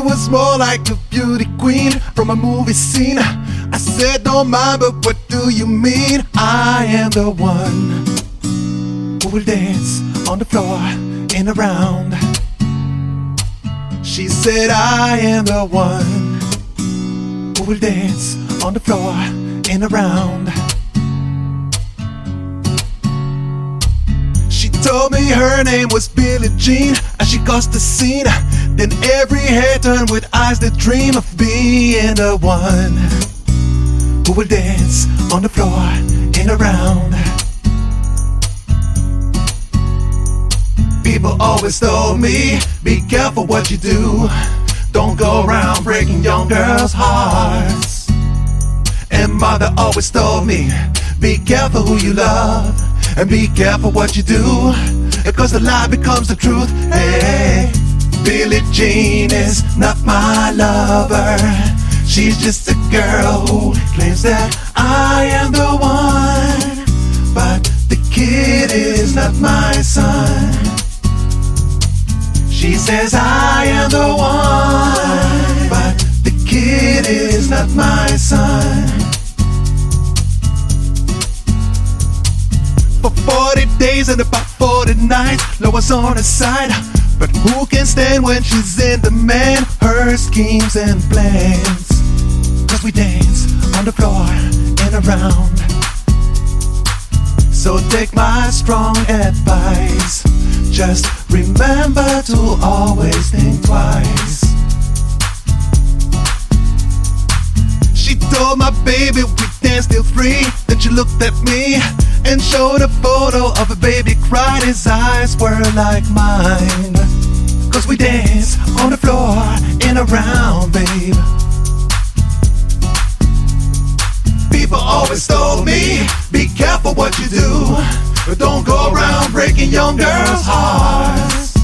was more like a beauty queen from a movie scene. I said, Don't mind, but what do you mean? I am the one who will dance on the floor and around. She said, I am the one who will dance on the floor and around. Told me her name was Billie Jean as she crossed the scene. Then every head turned with eyes that dream of being the one who will dance on the floor and around. People always told me, be careful what you do. Don't go around breaking young girls' hearts. And mother always told me, be careful who you love. And be careful what you do. Because the lie becomes the truth. Hey, Billie Jean is not my lover. She's just a girl who claims that I am the one. But the kid is not my son. She says I am the one, but the kid is not my son. 40 days and about 40 nights, Lois on her side. But who can stand when she's in demand? Her schemes and plans. Cause we dance on the floor and around. So take my strong advice. Just remember to always think twice. She told my baby we dance till free. Then she looked at me and showed a photo of a baby cried. His eyes were like mine. Cause we dance on the floor and around, babe. People always told me, be careful what you do. But don't go around breaking young girls' hearts.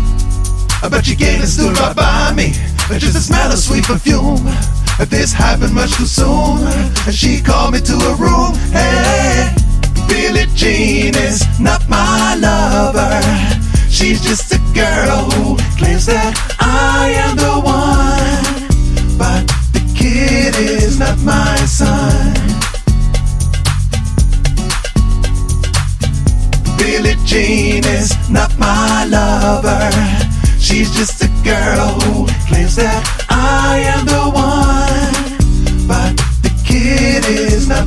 I bet you came and stood right by me. But just the smell of sweet perfume. This happened much too soon. And she called me to a room. Hey, Billie Jean is not my lover. She's just a girl who claims that I am the one. But the kid is not my son. Billie Jean is not my lover. She's just a girl who claims that I am the